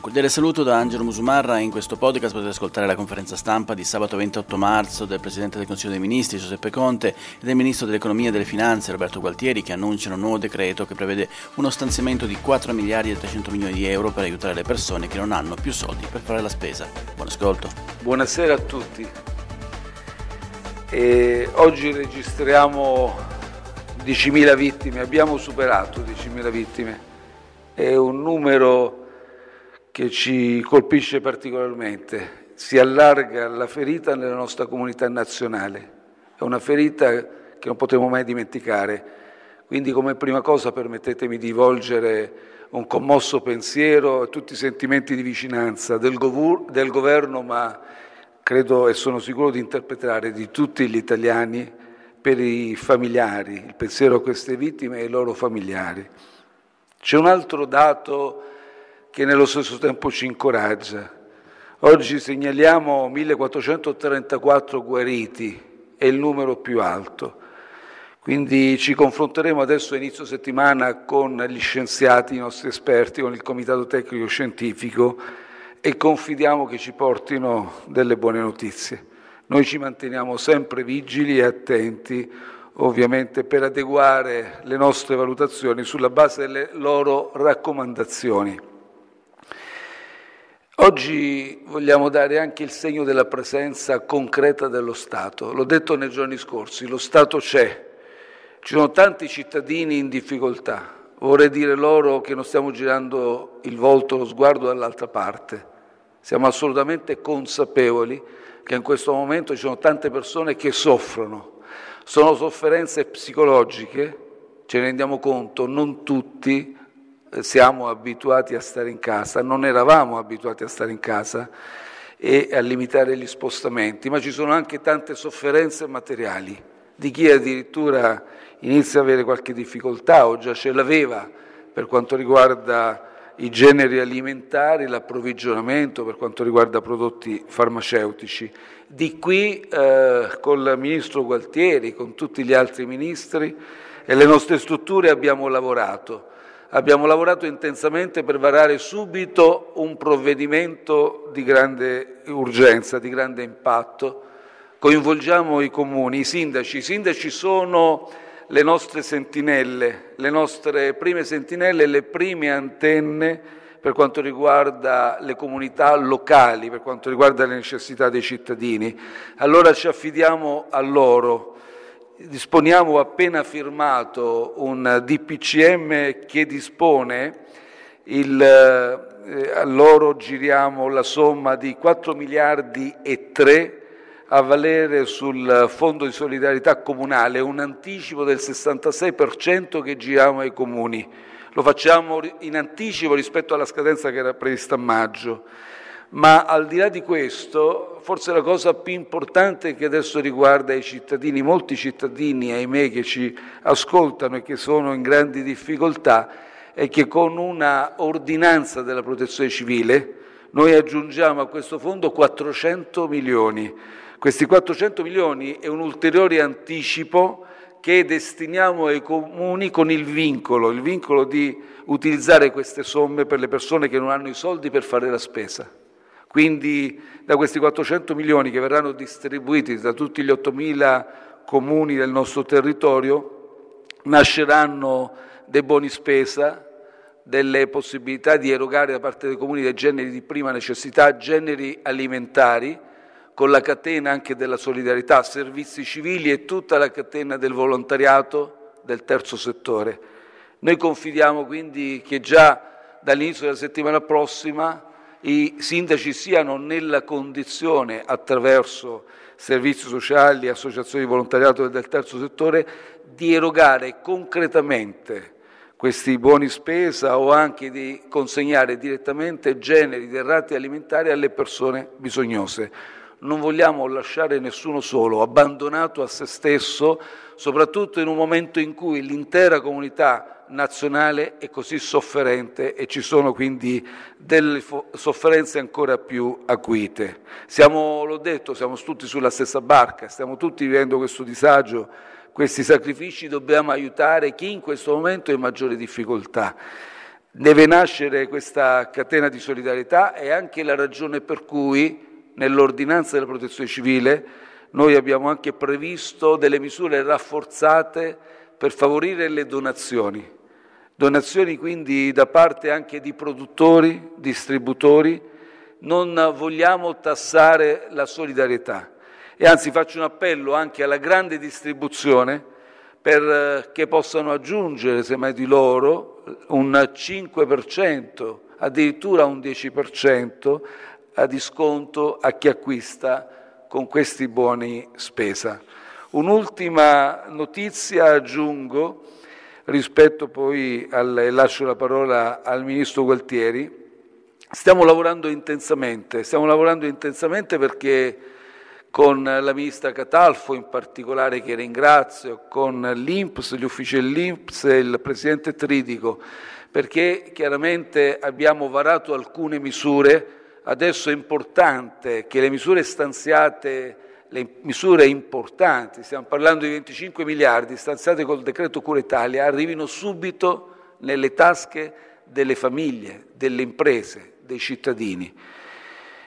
Cordiale saluto da Angelo Musumarra. In questo podcast potete ascoltare la conferenza stampa di sabato 28 marzo del Presidente del Consiglio dei Ministri Giuseppe Conte e del Ministro dell'Economia e delle Finanze Roberto Gualtieri che annunciano un nuovo decreto che prevede uno stanziamento di 4 miliardi e 300 milioni di euro per aiutare le persone che non hanno più soldi per fare la spesa. Buon ascolto. Buonasera a tutti. E oggi registriamo 10.000 vittime, abbiamo superato 10.000 vittime. È un numero che ci colpisce particolarmente. Si allarga la ferita nella nostra comunità nazionale. È una ferita che non potremo mai dimenticare. Quindi come prima cosa permettetemi di volgere un commosso pensiero a tutti i sentimenti di vicinanza del, gov- del governo, ma credo e sono sicuro di interpretare di tutti gli italiani per i familiari, il pensiero a queste vittime e ai loro familiari. C'è un altro dato che nello stesso tempo ci incoraggia. Oggi segnaliamo 1434 guariti, è il numero più alto. Quindi ci confronteremo adesso a inizio settimana con gli scienziati, i nostri esperti, con il Comitato Tecnico Scientifico e confidiamo che ci portino delle buone notizie. Noi ci manteniamo sempre vigili e attenti, ovviamente per adeguare le nostre valutazioni sulla base delle loro raccomandazioni. Oggi vogliamo dare anche il segno della presenza concreta dello Stato. L'ho detto nei giorni scorsi, lo Stato c'è, ci sono tanti cittadini in difficoltà. Vorrei dire loro che non stiamo girando il volto, lo sguardo dall'altra parte. Siamo assolutamente consapevoli che in questo momento ci sono tante persone che soffrono. Sono sofferenze psicologiche, ce ne rendiamo conto, non tutti siamo abituati a stare in casa, non eravamo abituati a stare in casa e a limitare gli spostamenti, ma ci sono anche tante sofferenze materiali di chi addirittura inizia ad avere qualche difficoltà o già ce l'aveva per quanto riguarda i generi alimentari, l'approvvigionamento, per quanto riguarda prodotti farmaceutici. Di qui eh, con il Ministro Gualtieri, con tutti gli altri ministri e le nostre strutture abbiamo lavorato abbiamo lavorato intensamente per varare subito un provvedimento di grande urgenza, di grande impatto. Coinvolgiamo i comuni, i sindaci. I sindaci sono le nostre sentinelle, le nostre prime sentinelle, le prime antenne per quanto riguarda le comunità locali, per quanto riguarda le necessità dei cittadini. Allora ci affidiamo a loro disponiamo appena firmato un DPCM che dispone, il, eh, a loro giriamo la somma di 4 miliardi e 3 a valere sul Fondo di solidarietà comunale, un anticipo del 66% che giriamo ai comuni. Lo facciamo in anticipo rispetto alla scadenza che era prevista a maggio. Ma al di là di questo, forse la cosa più importante che adesso riguarda i cittadini, molti cittadini, ahimè, che ci ascoltano e che sono in grandi difficoltà, è che con una ordinanza della protezione civile noi aggiungiamo a questo fondo 400 milioni. Questi 400 milioni è un ulteriore anticipo che destiniamo ai comuni con il vincolo, il vincolo di utilizzare queste somme per le persone che non hanno i soldi per fare la spesa. Quindi da questi 400 milioni che verranno distribuiti da tutti gli 8.000 comuni del nostro territorio nasceranno dei buoni spesa, delle possibilità di erogare da parte dei comuni dei generi di prima necessità, generi alimentari, con la catena anche della solidarietà, servizi civili e tutta la catena del volontariato del terzo settore. Noi confidiamo quindi che già dall'inizio della settimana prossima i sindaci siano nella condizione, attraverso servizi sociali, associazioni di volontariato del terzo settore, di erogare concretamente questi buoni spesa o anche di consegnare direttamente generi di errati alimentari alle persone bisognose. Non vogliamo lasciare nessuno solo, abbandonato a se stesso, soprattutto in un momento in cui l'intera comunità nazionale è così sofferente e ci sono quindi delle sofferenze ancora più acuite. Siamo, l'ho detto, siamo tutti sulla stessa barca, stiamo tutti vivendo questo disagio, questi sacrifici, dobbiamo aiutare chi in questo momento è in maggiore difficoltà. Deve nascere questa catena di solidarietà e anche la ragione per cui nell'ordinanza della protezione civile noi abbiamo anche previsto delle misure rafforzate per favorire le donazioni. Donazioni quindi da parte anche di produttori, distributori, non vogliamo tassare la solidarietà e anzi faccio un appello anche alla grande distribuzione perché possano aggiungere, semmai di loro, un 5%, addirittura un 10% a disconto a chi acquista con questi buoni spesa. Un'ultima notizia aggiungo rispetto poi al, e lascio la parola al Ministro Gualtieri, stiamo lavorando intensamente, stiamo lavorando intensamente perché con la Ministra Catalfo in particolare che ringrazio, con l'Inps, gli uffici dell'Inps e il Presidente Tridico, perché chiaramente abbiamo varato alcune misure, adesso è importante che le misure stanziate le misure importanti, stiamo parlando di 25 miliardi stanziati col decreto Cura Italia, arrivino subito nelle tasche delle famiglie, delle imprese, dei cittadini.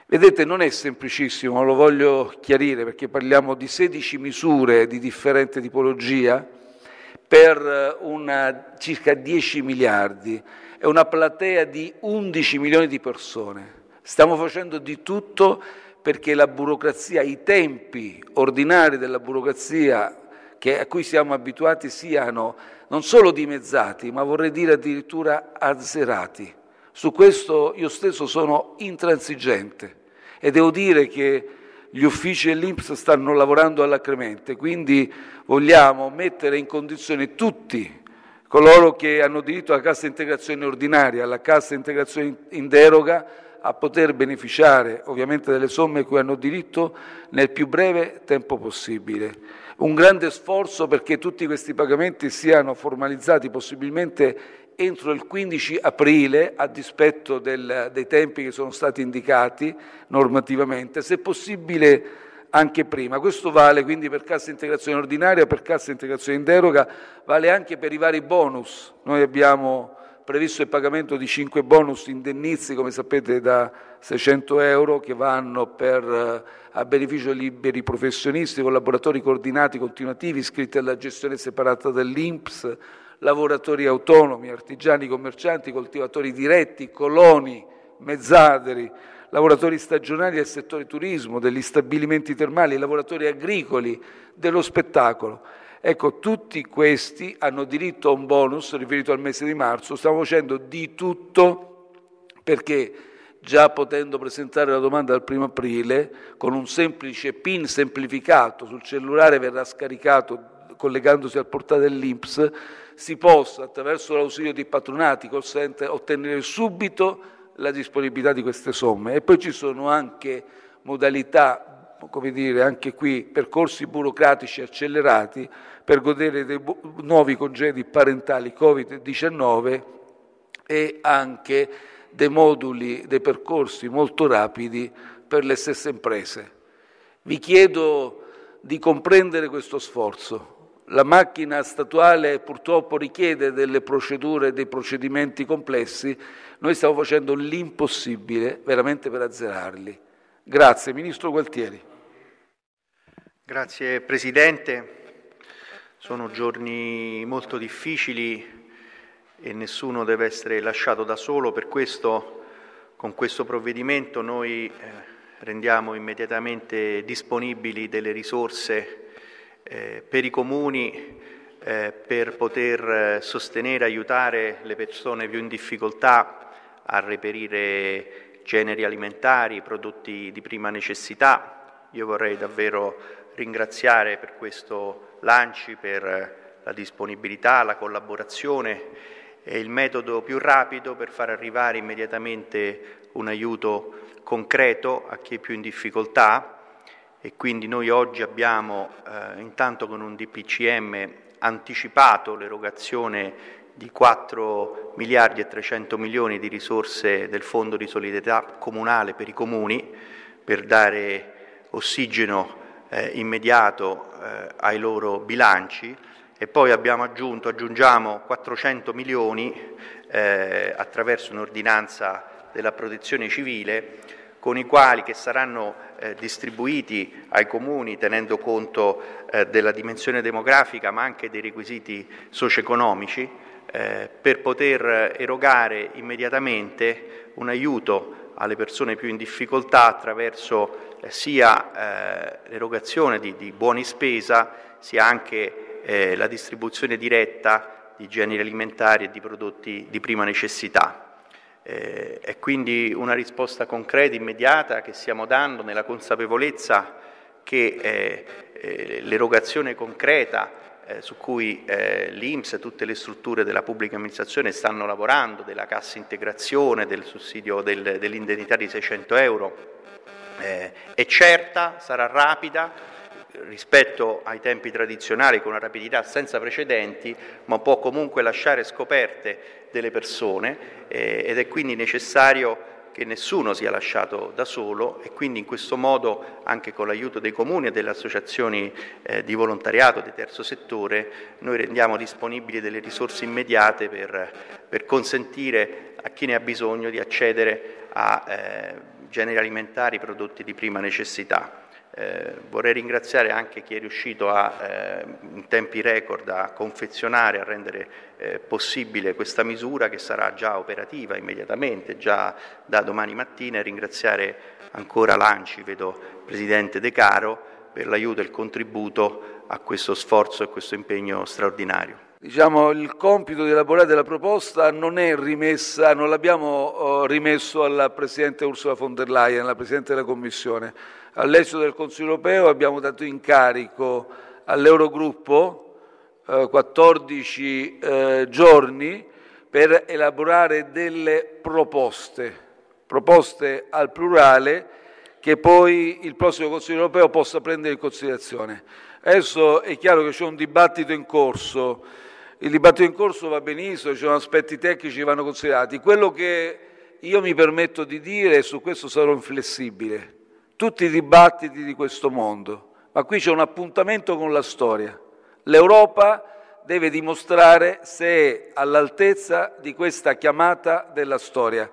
Vedete, non è semplicissimo, lo voglio chiarire perché parliamo di 16 misure di differente tipologia per una, circa 10 miliardi, è una platea di 11 milioni di persone. Stiamo facendo di tutto perché la burocrazia, i tempi ordinari della burocrazia a cui siamo abituati siano non solo dimezzati, ma vorrei dire addirittura azzerati. Su questo io stesso sono intransigente e devo dire che gli uffici dell'Inps stanno lavorando alacremente, quindi vogliamo mettere in condizione tutti coloro che hanno diritto alla cassa integrazione ordinaria, alla cassa integrazione in deroga, a poter beneficiare ovviamente delle somme cui hanno diritto nel più breve tempo possibile. Un grande sforzo perché tutti questi pagamenti siano formalizzati possibilmente entro il 15 aprile, a dispetto del, dei tempi che sono stati indicati normativamente, se possibile anche prima. Questo vale quindi per cassa integrazione ordinaria, per cassa integrazione in deroga, vale anche per i vari bonus. Noi abbiamo previsto il pagamento di 5 bonus indennizi, come sapete, da 600 euro che vanno per, eh, a beneficio dei liberi professionisti, collaboratori coordinati continuativi iscritti alla gestione separata dell'INPS, lavoratori autonomi, artigiani, commercianti, coltivatori diretti, coloni, mezzaderi, lavoratori stagionali del settore turismo, degli stabilimenti termali, lavoratori agricoli, dello spettacolo. Ecco, tutti questi hanno diritto a un bonus riferito al mese di marzo, stiamo facendo di tutto perché già potendo presentare la domanda dal primo aprile, con un semplice PIN semplificato sul cellulare verrà scaricato collegandosi al portale dell'Inps, si possa attraverso l'ausilio di patronati, call center, ottenere subito la disponibilità di queste somme. E poi ci sono anche modalità come dire, anche qui percorsi burocratici accelerati per godere dei nuovi congedi parentali Covid-19 e anche dei moduli, dei percorsi molto rapidi per le stesse imprese. Vi chiedo di comprendere questo sforzo. La macchina statuale purtroppo richiede delle procedure e dei procedimenti complessi, noi stiamo facendo l'impossibile veramente per azzerarli. Grazie, Ministro Gualtieri. Grazie Presidente. Sono giorni molto difficili e nessuno deve essere lasciato da solo, per questo con questo provvedimento noi eh, rendiamo immediatamente disponibili delle risorse eh, per i comuni eh, per poter eh, sostenere, aiutare le persone più in difficoltà a reperire generi alimentari, prodotti di prima necessità. Io vorrei davvero ringraziare per questo Lanci, per la disponibilità, la collaborazione e il metodo più rapido per far arrivare immediatamente un aiuto concreto a chi è più in difficoltà. E quindi noi oggi abbiamo eh, intanto con un DPCM anticipato l'erogazione di 4 miliardi e 300 milioni di risorse del Fondo di solidarietà comunale per i comuni per dare ossigeno eh, immediato eh, ai loro bilanci. E poi abbiamo aggiunto, aggiungiamo 400 milioni eh, attraverso un'ordinanza della protezione civile con i quali che saranno eh, distribuiti ai comuni tenendo conto eh, della dimensione demografica ma anche dei requisiti socio-economici eh, per poter erogare immediatamente un aiuto alle persone più in difficoltà attraverso eh, sia eh, l'erogazione di, di, buoni spesa sia anche eh, la distribuzione diretta di generi alimentari e di prodotti di prima necessità. Eh, è quindi una risposta concreta, immediata che stiamo dando nella consapevolezza che eh, eh, l'erogazione concreta eh, su cui eh, l'Inps e tutte le strutture della pubblica amministrazione stanno lavorando, della cassa integrazione, del sussidio del, dell'indennità di 600 euro, eh, è certa, sarà rapida, rispetto ai tempi tradizionali con una rapidità senza precedenti, ma può comunque lasciare scoperte delle persone eh, ed è quindi necessario che nessuno sia lasciato da solo e quindi in questo modo, anche con l'aiuto dei comuni e delle associazioni eh, di volontariato di terzo settore, noi rendiamo disponibili delle risorse immediate per, per consentire a chi ne ha bisogno di accedere a eh, generi alimentari, prodotti di prima necessità. Eh, vorrei ringraziare anche chi è riuscito a, eh, in tempi record a confezionare, a rendere eh, possibile questa misura che sarà già operativa immediatamente, già da domani mattina, e ringraziare ancora l'ANCI, vedo Presidente De Caro, per l'aiuto e il contributo a questo sforzo e questo impegno straordinario. Diciamo, il compito di elaborare la proposta non è rimessa, non l'abbiamo oh, rimesso alla Presidente Ursula von der Leyen, alla Presidente della Commissione All'esito del Consiglio europeo abbiamo dato incarico all'Eurogruppo eh, 14 eh, giorni per elaborare delle proposte, proposte al plurale che poi il prossimo Consiglio europeo possa prendere in considerazione. Adesso è chiaro che c'è un dibattito in corso, il dibattito in corso va benissimo, ci sono aspetti tecnici che vanno considerati. Quello che io mi permetto di dire, e su questo sarò inflessibile, tutti i dibattiti di questo mondo, ma qui c'è un appuntamento con la storia. L'Europa deve dimostrare se è all'altezza di questa chiamata della storia.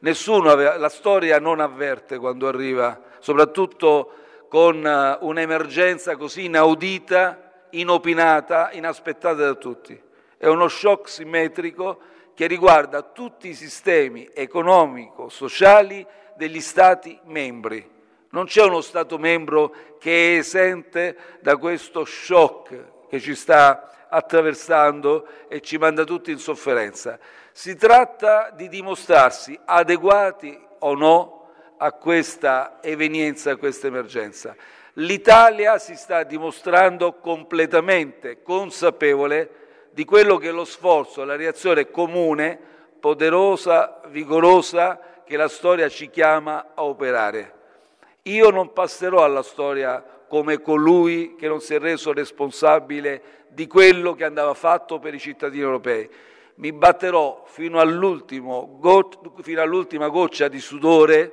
Nessuno, la storia non avverte quando arriva, soprattutto con eh, un'emergenza così inaudita, inopinata, inaspettata da tutti. È uno shock simmetrico che riguarda tutti i sistemi economico-sociali degli Stati membri. Non c'è uno Stato membro che è esente da questo shock che ci sta attraversando e ci manda tutti in sofferenza. Si tratta di dimostrarsi adeguati o no a questa evenienza, a questa emergenza. L'Italia si sta dimostrando completamente consapevole di quello che è lo sforzo, la reazione comune, poderosa, vigorosa, che la storia ci chiama a operare. Io non passerò alla storia come colui che non si è reso responsabile di quello che andava fatto per i cittadini europei. Mi batterò fino, go- fino all'ultima goccia di sudore,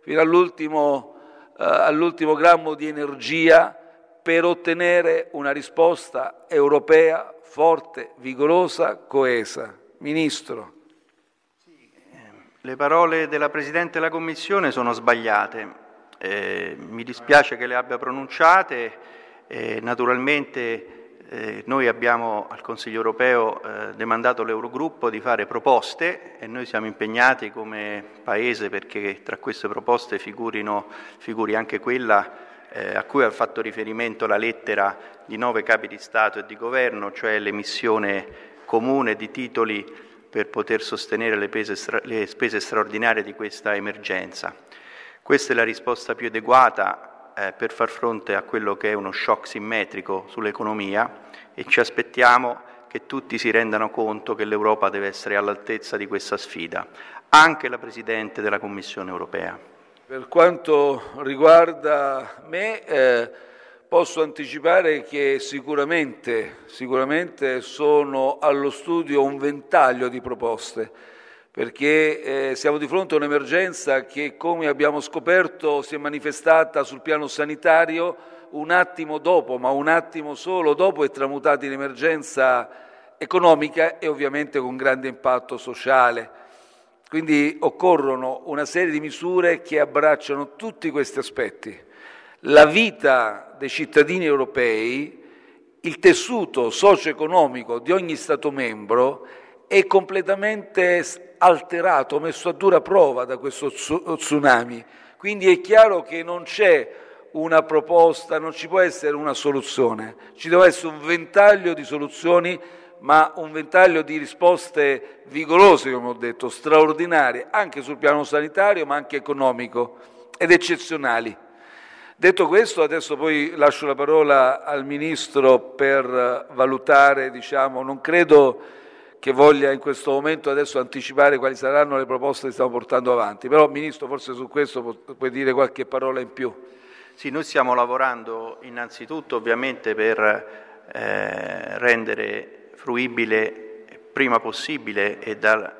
fino all'ultimo, uh, all'ultimo grammo di energia per ottenere una risposta europea forte, vigorosa, coesa. Ministro. Le parole della Presidente della Commissione sono sbagliate. Eh, mi dispiace che le abbia pronunciate, eh, naturalmente eh, noi abbiamo al Consiglio europeo eh, demandato l'Eurogruppo di fare proposte e noi siamo impegnati come Paese perché tra queste proposte figurino, figuri anche quella eh, a cui ha fatto riferimento la lettera di nove capi di Stato e di Governo, cioè l'emissione comune di titoli per poter sostenere le, stra- le spese straordinarie di questa emergenza. Questa è la risposta più adeguata eh, per far fronte a quello che è uno shock simmetrico sull'economia e ci aspettiamo che tutti si rendano conto che l'Europa deve essere all'altezza di questa sfida, anche la Presidente della Commissione europea. Per quanto riguarda me, eh, posso anticipare che sicuramente, sicuramente sono allo studio un ventaglio di proposte, perché eh, siamo di fronte a un'emergenza che, come abbiamo scoperto, si è manifestata sul piano sanitario un attimo dopo, ma un attimo solo dopo è tramutata in emergenza economica e ovviamente con grande impatto sociale. Quindi occorrono una serie di misure che abbracciano tutti questi aspetti. La vita dei cittadini europei, il tessuto socio-economico di ogni Stato membro è completamente alterato, messo a dura prova da questo tsunami. Quindi è chiaro che non c'è una proposta, non ci può essere una soluzione, ci deve essere un ventaglio di soluzioni ma un ventaglio di risposte vigorose, come ho detto, straordinarie, anche sul piano sanitario, ma anche economico, ed eccezionali. Detto questo, adesso poi lascio la parola al Ministro per valutare, diciamo, non credo che voglia in questo momento adesso anticipare quali saranno le proposte che stiamo portando avanti, però Ministro forse su questo puoi dire qualche parola in più. Sì, noi stiamo lavorando innanzitutto ovviamente per eh, rendere fruibile prima possibile e dal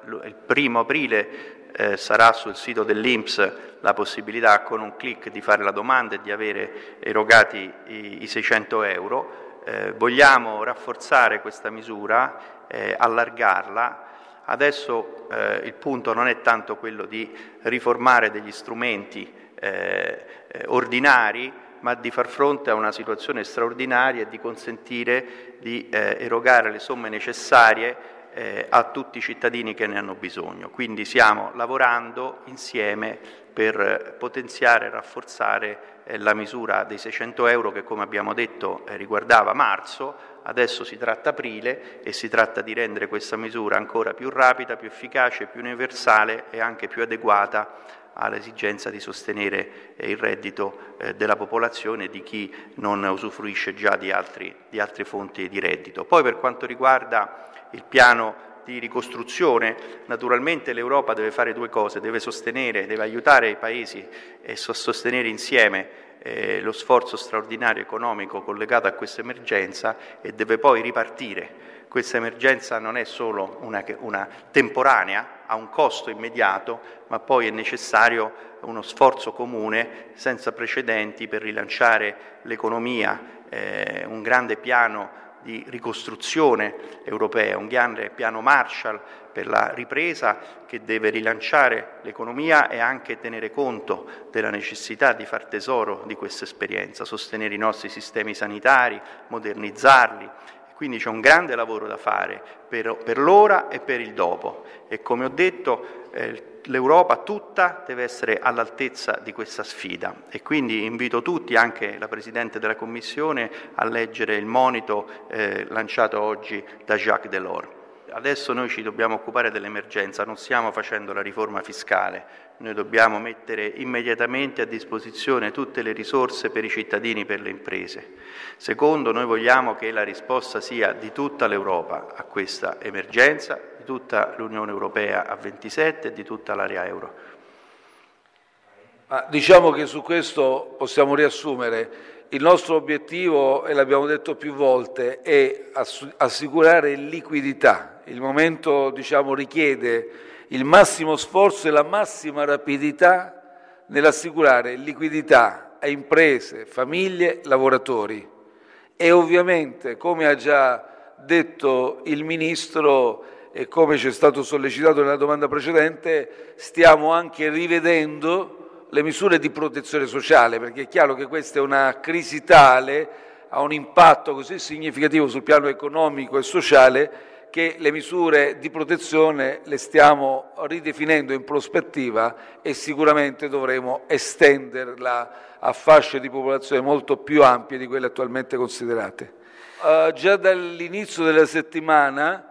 primo aprile eh, sarà sul sito dell'Inps la possibilità con un clic di fare la domanda e di avere erogati i, i 600 euro. Eh, vogliamo rafforzare questa misura, eh, allargarla. Adesso eh, il punto non è tanto quello di riformare degli strumenti eh, eh, ordinari, ma di far fronte a una situazione straordinaria e di consentire di eh, erogare le somme necessarie eh, a tutti i cittadini che ne hanno bisogno. Quindi stiamo lavorando insieme per potenziare e rafforzare la misura dei 600 euro che, come abbiamo detto, riguardava marzo, adesso si tratta aprile e si tratta di rendere questa misura ancora più rapida, più efficace, più universale e anche più adeguata all'esigenza di sostenere eh, il reddito eh, della popolazione e di chi non usufruisce già di, altri, di altre fonti di reddito. Poi per quanto riguarda il piano di ricostruzione, naturalmente l'Europa deve fare due cose, deve sostenere, deve aiutare i paesi e sostenere insieme eh, lo sforzo straordinario economico collegato a questa emergenza e deve poi ripartire. Questa emergenza non è solo una, una, temporanea, ha un costo immediato, ma poi è necessario uno sforzo comune senza precedenti per rilanciare l'economia, eh, un grande piano di ricostruzione europea, un grande piano Marshall per la ripresa che deve rilanciare l'economia e anche tenere conto della necessità di far tesoro di questa esperienza, sostenere i nostri sistemi sanitari, modernizzarli. Quindi c'è un grande lavoro da fare per, per l'ora e per il dopo. E come ho detto eh, l'Europa tutta deve essere all'altezza di questa sfida e quindi invito tutti, anche la Presidente della Commissione, a leggere il monito eh, lanciato oggi da Jacques Delors. Adesso noi ci dobbiamo occupare dell'emergenza, non stiamo facendo la riforma fiscale, noi dobbiamo mettere immediatamente a disposizione tutte le risorse per i cittadini per le imprese. Secondo, noi vogliamo che la risposta sia di tutta l'Europa a questa emergenza, di tutta l'Unione Europea a 27 e di tutta l'area euro. Ma diciamo che su questo possiamo riassumere il nostro obiettivo, e l'abbiamo detto più volte, è assicurare liquidità. Il momento diciamo, richiede il massimo sforzo e la massima rapidità nell'assicurare liquidità a imprese, famiglie, lavoratori. E ovviamente, come ha già detto il Ministro e come ci è stato sollecitato nella domanda precedente, stiamo anche rivedendo le misure di protezione sociale, perché è chiaro che questa è una crisi tale ha un impatto così significativo sul piano economico e sociale che le misure di protezione le stiamo ridefinendo in prospettiva e sicuramente dovremo estenderla a fasce di popolazione molto più ampie di quelle attualmente considerate. Uh, già dall'inizio della settimana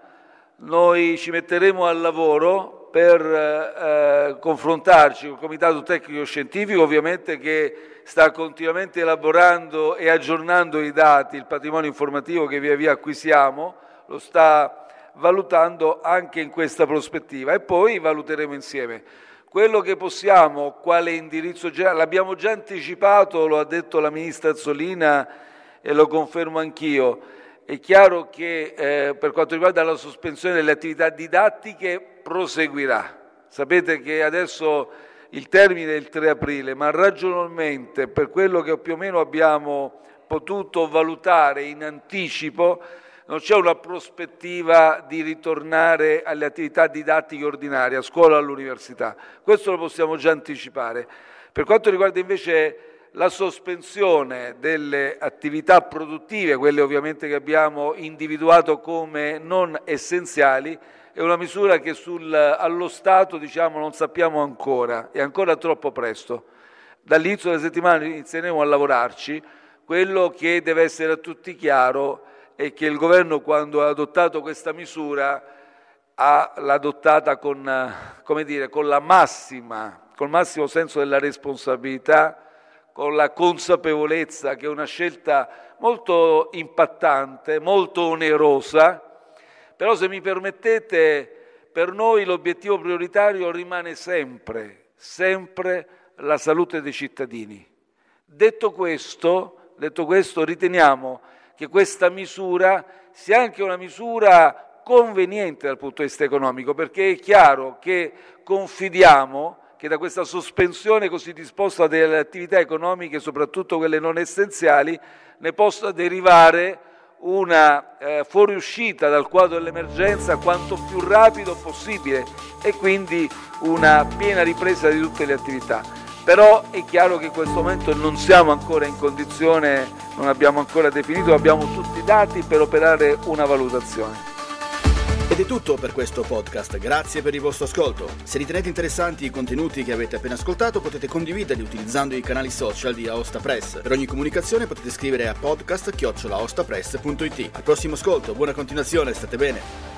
noi ci metteremo al lavoro per eh, confrontarci con il Comitato Tecnico Scientifico, ovviamente che sta continuamente elaborando e aggiornando i dati, il patrimonio informativo che via via acquisiamo, lo sta valutando anche in questa prospettiva e poi valuteremo insieme. Quello che possiamo, quale indirizzo generale, l'abbiamo già anticipato, lo ha detto la Ministra Azzolina e lo confermo anch'io, è chiaro che eh, per quanto riguarda la sospensione delle attività didattiche proseguirà. Sapete che adesso il termine è il 3 aprile, ma ragionevolmente per quello che più o meno abbiamo potuto valutare in anticipo, non c'è una prospettiva di ritornare alle attività didattiche ordinarie, a scuola o all'università. Questo lo possiamo già anticipare. Per quanto riguarda invece la sospensione delle attività produttive, quelle ovviamente che abbiamo individuato come non essenziali, è una misura che sul, allo Stato diciamo, non sappiamo ancora, è ancora troppo presto. Dall'inizio della settimana inizieremo a lavorarci. Quello che deve essere a tutti chiaro è che il governo quando ha adottato questa misura ha, l'ha adottata con, dire, con, la massima, col massimo senso della responsabilità, con la consapevolezza che è una scelta molto impattante, molto onerosa, però se mi permettete, per noi l'obiettivo prioritario rimane sempre, sempre la salute dei cittadini. Detto questo, detto questo riteniamo che questa misura sia anche una misura conveniente dal punto di vista economico, perché è chiaro che confidiamo che da questa sospensione così disposta delle attività economiche, soprattutto quelle non essenziali, ne possa derivare una eh, fuoriuscita dal quadro dell'emergenza quanto più rapido possibile e quindi una piena ripresa di tutte le attività. Però è chiaro che in questo momento non siamo ancora in condizione, non abbiamo ancora definito, abbiamo tutti i dati per operare una valutazione. Ed è tutto per questo podcast, grazie per il vostro ascolto. Se ritenete interessanti i contenuti che avete appena ascoltato potete condividerli utilizzando i canali social di Aosta Press. Per ogni comunicazione potete scrivere a podcast.it. Al prossimo ascolto, buona continuazione, state bene.